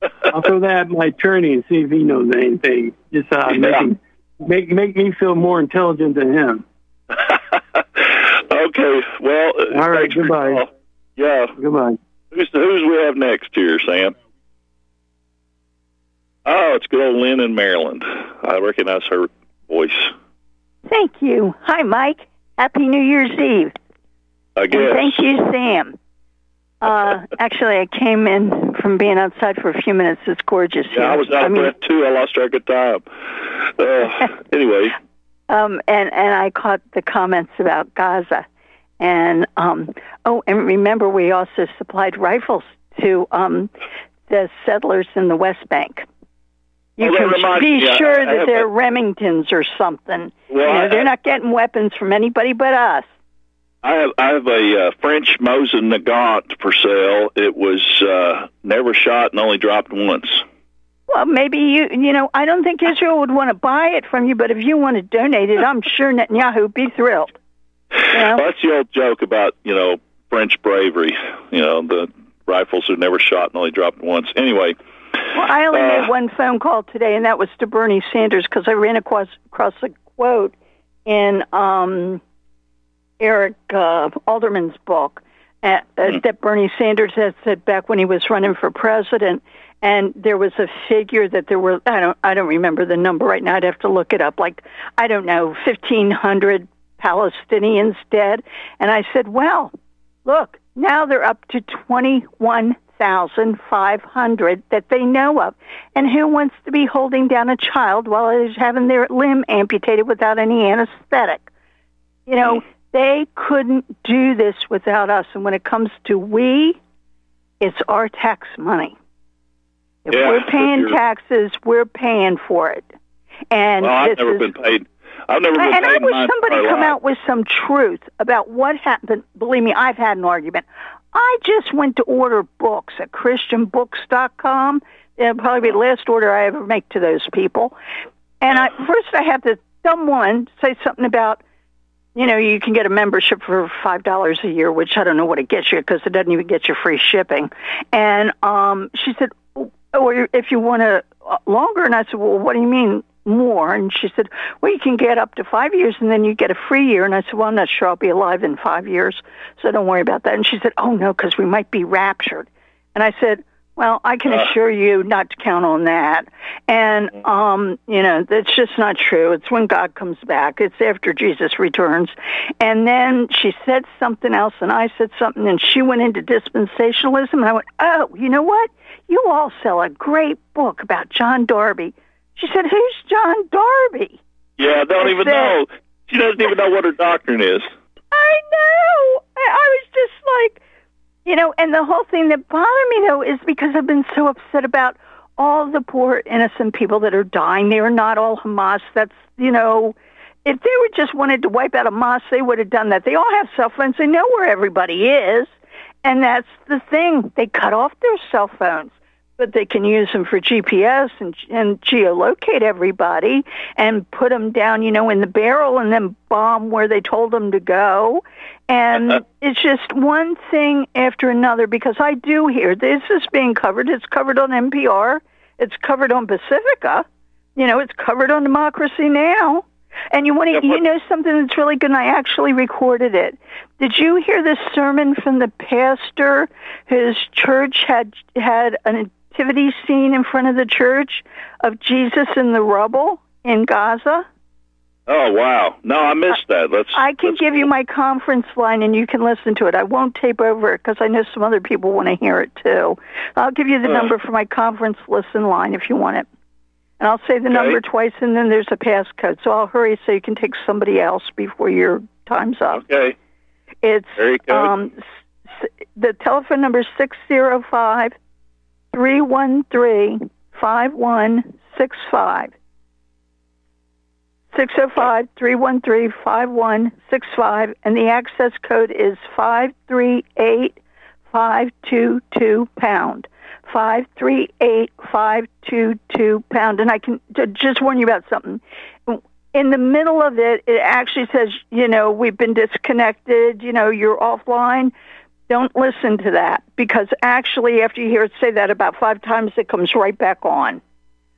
Speaker 1: <laughs>
Speaker 5: I'll throw that at my attorney and see if he knows anything. Just uh, <laughs> make, him, make make me feel more intelligent than him. <laughs>
Speaker 1: Okay, well, uh,
Speaker 5: All right,
Speaker 1: thanks for your
Speaker 5: goodbye.
Speaker 1: Yeah,
Speaker 5: Goodbye.
Speaker 1: who's who's we have next here, Sam? Oh, it's good old Lynn in Maryland. I recognize her voice.
Speaker 12: Thank you. Hi, Mike. Happy New Year's Eve.
Speaker 1: I
Speaker 12: And
Speaker 1: guess.
Speaker 12: thank you, Sam. Uh, <laughs> actually, I came in from being outside for a few minutes. It's gorgeous here.
Speaker 1: I was out of
Speaker 12: mean,
Speaker 1: breath too. I lost track of time. Uh, <laughs> anyway,
Speaker 12: um, and and I caught the comments about Gaza, and um, oh, and remember, we also supplied rifles to um, the settlers in the West Bank. You
Speaker 1: that
Speaker 12: can
Speaker 1: reminds
Speaker 12: be
Speaker 1: me, I-
Speaker 12: sure that they're
Speaker 1: a-
Speaker 12: Remingtons or something.
Speaker 1: Well,
Speaker 12: you know,
Speaker 1: I-
Speaker 12: they're not getting weapons from anybody but us.
Speaker 1: I have I have a uh, French Mosin Nagant for sale. It was uh, never shot and only dropped once.
Speaker 12: Well, maybe you, you know, I don't think Israel would want to buy it from you, but if you want to donate it, I'm sure Netanyahu would be thrilled. You know?
Speaker 1: Well, that's the old joke about you know French bravery. You know the rifles are never shot and only dropped once. Anyway,
Speaker 12: Well, I only
Speaker 1: Uh,
Speaker 12: made one phone call today, and that was to Bernie Sanders because I ran across, across a quote in um, Eric uh, Alterman's book uh, uh, that Bernie Sanders had said back when he was running for president. And there was a figure that there were I don't I don't remember the number right now. I'd have to look it up. Like I don't know, fifteen hundred Palestinians dead. And I said, well, look, now they're up to 21,500 that they know of. And who wants to be holding down a child while they're having their limb amputated without any anesthetic? You know, they couldn't do this without us. And when it comes to we, it's our tax money. If
Speaker 1: Yeah,
Speaker 12: we're paying taxes, we're paying for it. And
Speaker 1: well, I've never
Speaker 12: is,
Speaker 1: been paid. I've never been
Speaker 12: and
Speaker 1: paid.
Speaker 12: I wish somebody come
Speaker 1: life.
Speaker 12: out with some truth about what happened. Believe me, I've had an argument. I just went to order books at ChristianBooks.com. It'll probably be the last order I ever make to those people. And I first I have to someone say something about, you know, you can get a membership for five dollars a year, which I don't know what it gets you because it doesn't even get you free shipping. And um, she said, or if you want to uh, longer, and I said, well, what do you mean more? And she said, well, you can get up to five years, and then you get a free year. And I said, well, I'm not sure I'll be alive in five years, so don't worry about that. And she said, oh no, because we might be raptured. And I said, well, I can
Speaker 1: Uh.
Speaker 12: assure you not to count on that. And, um, you know, that's just not true. It's when God comes back. It's after Jesus returns. And then she said something else, and I said something, and she went into dispensationalism. And I went, oh, you know what? You all sell a great book about John Darby. She said, who's John Darby?
Speaker 1: Yeah, I don't
Speaker 12: I
Speaker 1: even
Speaker 12: said-
Speaker 1: know. She doesn't even know what her doctrine is.
Speaker 12: I know. I, I was just like, you know, and the whole thing that bothered me though is because I've been so upset about all the poor innocent people that are dying. They are not all Hamas. That's you know, if they were just wanted to wipe out Hamas, they would have done that. They all have cell phones. They know where everybody is, and that's the thing. They cut off their cell phones. But they can use them for GPS and and geolocate everybody and put them down, you know, in the barrel and then bomb where they told them to go. And uh-huh. it's just one thing after another because I do hear this is being covered. It's covered on NPR. It's covered on Pacifica. You know, it's covered on Democracy Now. And you want to, you know, something that's really good. And I actually recorded it. Did you hear the sermon from the pastor? His church had had an nativity scene in front of the church of Jesus in the rubble in Gaza.
Speaker 1: Oh wow! No, I missed that. Let's.
Speaker 12: I can give you my conference line and you can listen to it. I won't tape over it because I know some other people want to hear it too. I'll give you the
Speaker 1: Uh.
Speaker 12: number for my conference listen line if you want it. And I'll say the
Speaker 1: Okay.
Speaker 12: number twice and then there's a passcode. So I'll hurry so you can take somebody else before your time's up.
Speaker 1: Okay.
Speaker 12: It's um, the telephone number is six zero five three one three five one six five. 605-313-5165 and the access code is 538522 pound. 538522 pound and I can just warn you about something. In the middle of it it actually says, you know, we've been disconnected, you know, you're offline. Don't listen to that because actually after you hear it say that about 5 times it comes right back on.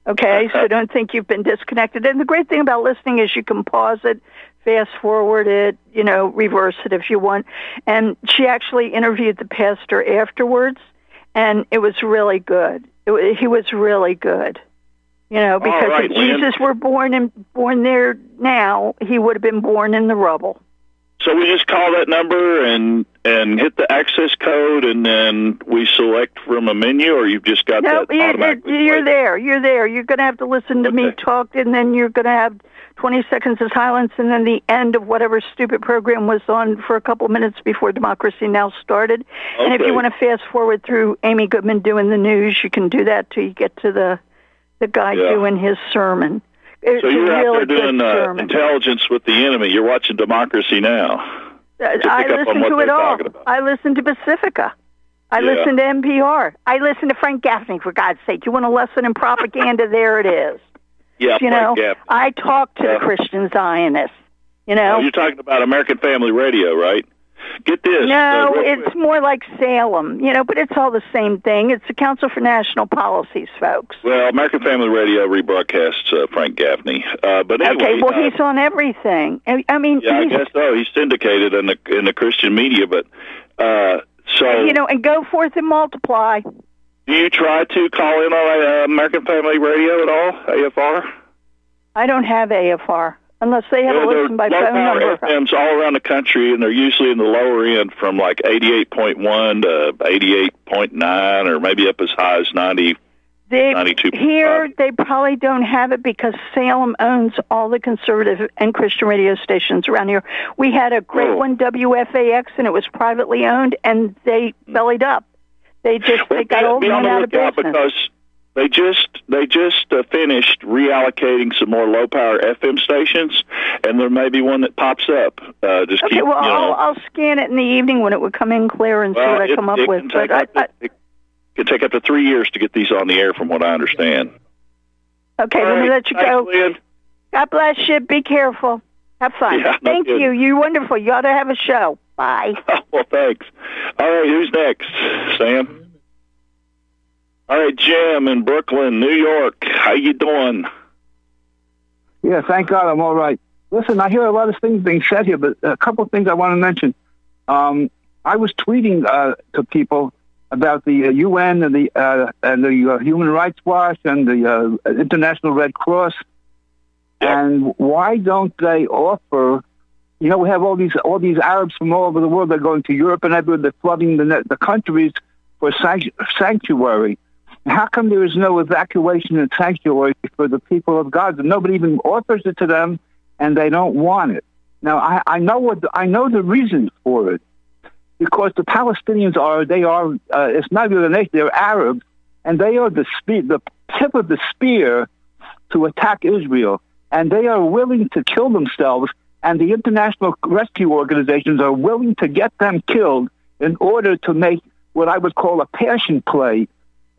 Speaker 12: Okay, so don't think you've been disconnected. And the great thing about listening is you can pause it, fast forward it, you know, reverse it if you want. And she actually interviewed the pastor afterwards, and it was really good. It, he was really good. You know, because
Speaker 1: right,
Speaker 12: if Jesus were born and born there now, he would have been born in the rubble.
Speaker 1: So we just call that number and and hit the access code, and then we select from a menu, or you've just got
Speaker 12: no,
Speaker 1: that
Speaker 12: you're,
Speaker 1: automatically.
Speaker 12: you're there. You're there. You're going to have to listen to me talk, and then you're going to have 20 seconds of silence, and then the end of whatever stupid program was on for a couple minutes before Democracy Now! started. Okay. And if you want to fast forward through Amy Goodman doing the news, you can do that till you get to the the guy
Speaker 1: Yeah.
Speaker 12: doing his sermon. It's
Speaker 1: So you're out
Speaker 12: really
Speaker 1: there doing uh, intelligence with the enemy. You're watching Democracy Now.
Speaker 12: Uh, I
Speaker 1: pick up on
Speaker 12: listen
Speaker 1: what
Speaker 12: to it all.
Speaker 1: talking about.
Speaker 12: I listen to Pacifica. I
Speaker 1: Yeah.
Speaker 12: listen to NPR. I listen to Frank Gaffney, for God's sake. You want a lesson in propaganda? <laughs> there it is.
Speaker 1: Yeah,
Speaker 12: you
Speaker 1: Frank
Speaker 12: know,
Speaker 1: Gaffney.
Speaker 12: I talk to
Speaker 1: Yeah.
Speaker 12: the Christian Zionists. You know,
Speaker 1: Oh, you're talking about American Family Radio, right? Get this.
Speaker 12: no,
Speaker 1: uh,
Speaker 12: it's more like Salem. You know, but it's all the same thing. It's the Council for National Policies, folks.
Speaker 1: Well, American Family Radio rebroadcasts uh, Frank Gaffney. Uh, but anyway,
Speaker 12: okay, well,
Speaker 1: uh,
Speaker 12: he's on everything. I I mean,
Speaker 1: yeah, I guess so. He's syndicated in the in the Christian media, but uh, so
Speaker 12: you know, and go forth and multiply.
Speaker 1: do you try to call in on uh, American Family Radio at all, AFR?
Speaker 12: I don't have AFR unless they have
Speaker 1: Well,
Speaker 12: a
Speaker 1: they're
Speaker 12: listen by
Speaker 1: low
Speaker 12: phone number.
Speaker 1: FMs all around the country, and they're usually in the lower end from like 88.1 to 88.9, or maybe up as high as 90.
Speaker 12: They,
Speaker 1: 92.5.
Speaker 12: here, they probably don't have it because Salem owns all the conservative and Christian radio stations around here. We had a great
Speaker 1: Oh.
Speaker 12: one, WFAX, and it was privately owned, and they bellied up. They just they got old and out of business.
Speaker 1: because they just they just uh, finished reallocating some more low power FM stations, and there may be one that pops up. Uh, just
Speaker 12: Okay,
Speaker 1: keep
Speaker 12: well,
Speaker 1: you know.
Speaker 12: I'll, I'll scan it in the evening when it would come in clear and see
Speaker 1: well,
Speaker 12: what I
Speaker 1: it,
Speaker 12: come up
Speaker 1: it
Speaker 12: with. But I,
Speaker 1: up to, it can take up to three years to get these on the air, from what I understand.
Speaker 12: Okay,
Speaker 1: All
Speaker 12: let me let you go.
Speaker 1: Lynn.
Speaker 12: God bless you. Be careful. Have fun.
Speaker 1: Yeah,
Speaker 12: Thank
Speaker 1: kidding.
Speaker 12: you. You're wonderful. You ought to have a show. Bye. <laughs>
Speaker 1: well, thanks. All right, who's next? Sam. All right, Jim in Brooklyn, New York. How you doing?
Speaker 13: Yeah, thank God I'm all right. Listen, I hear a lot of things being said here, but a couple of things I want to mention. Um, I was tweeting uh, to people about the uh, UN and the uh, and the uh, Human Rights Watch and the uh, International Red Cross, and why don't they offer? You know, we have all these all these Arabs from all over the world. They're going to Europe and everywhere. They're flooding the the countries for sanctuary. How come there is no evacuation and sanctuary for the people of God? Nobody even offers it to them, and they don't want it. Now, I, I know what the, I know the reason for it, because the Palestinians are they are uh, it's not even a nation; they're Arabs, and they are the spe- the tip of the spear to attack Israel, and they are willing to kill themselves, and the international rescue organizations are willing to get them killed in order to make what I would call a passion play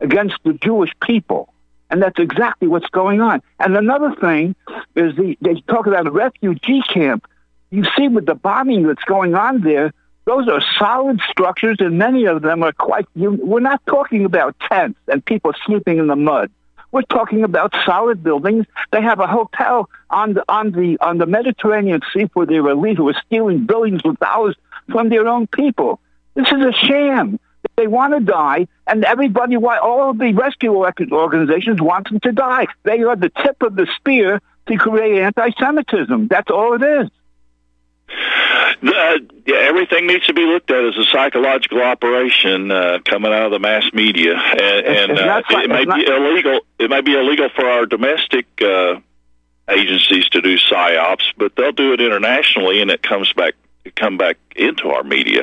Speaker 13: against the Jewish people. And that's exactly what's going on. And another thing is the, they talk about a refugee camp. You see with the bombing that's going on there, those are solid structures, and many of them are quite. You, we're not talking about tents and people sleeping in the mud. We're talking about solid buildings. They have a hotel on the on the on the Mediterranean Sea for their elite who are stealing billions of dollars from their own people. This is a sham. They want to die, and everybody, all of the rescue organizations want them to die. They are the tip of the spear to create anti-Semitism. That's all it is.
Speaker 1: Uh, yeah, everything needs to be looked at as a psychological operation uh, coming out of the mass media, and, and
Speaker 13: it's
Speaker 1: uh,
Speaker 13: not
Speaker 1: it may
Speaker 13: it's
Speaker 1: be illegal. It may be illegal for our domestic uh, agencies to do psyops, but they'll do it internationally, and it comes back come back into our media.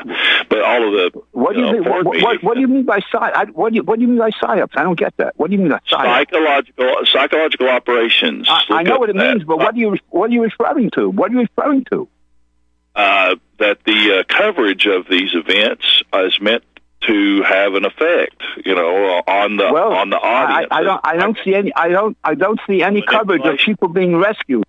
Speaker 1: But all of the
Speaker 13: What do you
Speaker 1: uh,
Speaker 13: mean? What, what, what do you mean by psy? I, what do you What do you mean by psyops? I don't get that. What do you mean by psyops?
Speaker 1: psychological psychological operations.
Speaker 13: I, I know what it
Speaker 1: that.
Speaker 13: means, but what do you What are you referring to? What are you referring to?
Speaker 1: uh, that the uh, coverage of these events is meant to have an effect, you know, on the
Speaker 13: Well,
Speaker 1: on the
Speaker 13: I,
Speaker 1: audience.
Speaker 13: I don't. I don't see any. I don't. I don't see any coverage of people being rescued.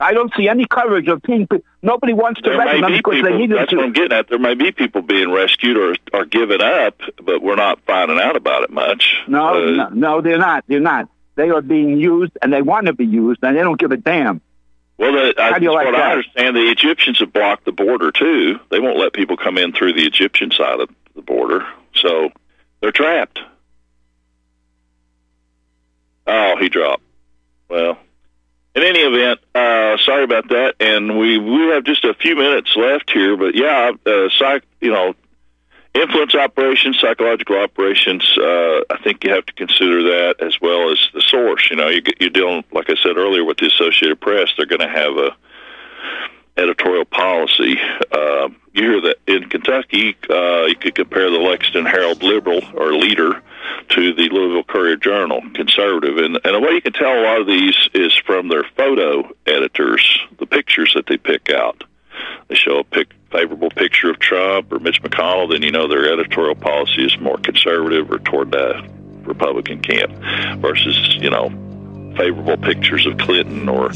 Speaker 13: I don't see any coverage of people. Nobody wants to
Speaker 1: there
Speaker 13: rescue them
Speaker 1: be
Speaker 13: because
Speaker 1: people.
Speaker 13: they need
Speaker 1: that's
Speaker 13: to.
Speaker 1: what I'm getting at. There may be people being rescued or or given up, but we're not finding out about it much.
Speaker 13: No,
Speaker 1: Uh,
Speaker 13: no, no, they're not. They're not. They are being used, and they want to be used, and they don't give a damn.
Speaker 1: Well, the, I,
Speaker 13: How do you like
Speaker 1: what
Speaker 13: that?
Speaker 1: I understand, the Egyptians have blocked the border too. They won't let people come in through the Egyptian side of the border, so they're trapped. Oh, he dropped. Well, in any event, uh, sorry about that, and we we have just a few minutes left here, but yeah, uh, psych, you know, influence operations, psychological operations. Uh, I think you have to consider that as well as the source. You know, you, you're dealing, like I said earlier, with the Associated Press. They're going to have a editorial policy. Uh, you hear that in Kentucky, uh, you could compare the Lexington Herald Liberal or Leader to the Louisville Courier Journal Conservative, and and the way you can tell a lot of these is from their photo editors, the pictures that they pick out. They show a pic, favorable picture of Trump or Mitch McConnell, then you know their editorial policy is more conservative or toward the Republican camp, versus you know favorable pictures of Clinton or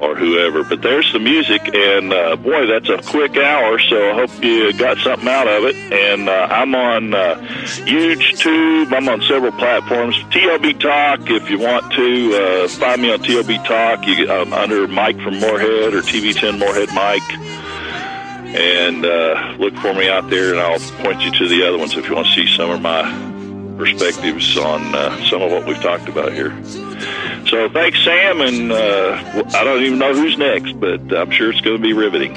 Speaker 1: or whoever. But there's the music, and uh, boy, that's a quick hour. So I hope you got something out of it. And uh, I'm on uh, YouTube. I'm on several platforms. TLB Talk, if you want to uh, find me on TLB Talk, you um, under Mike from Morehead or TV10 Morehead Mike. And uh, look for me out there, and I'll point you to the other ones if you want to see some of my perspectives on uh, some of what we've talked about here. So thanks, Sam, and uh, I don't even know who's next, but I'm sure it's going to be riveting.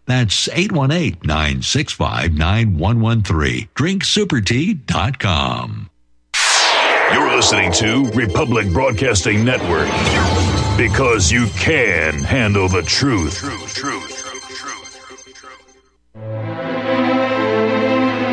Speaker 14: That's 818-965-9113 drinksupertea.com.
Speaker 15: You're listening to Republic Broadcasting Network because you can handle the truth.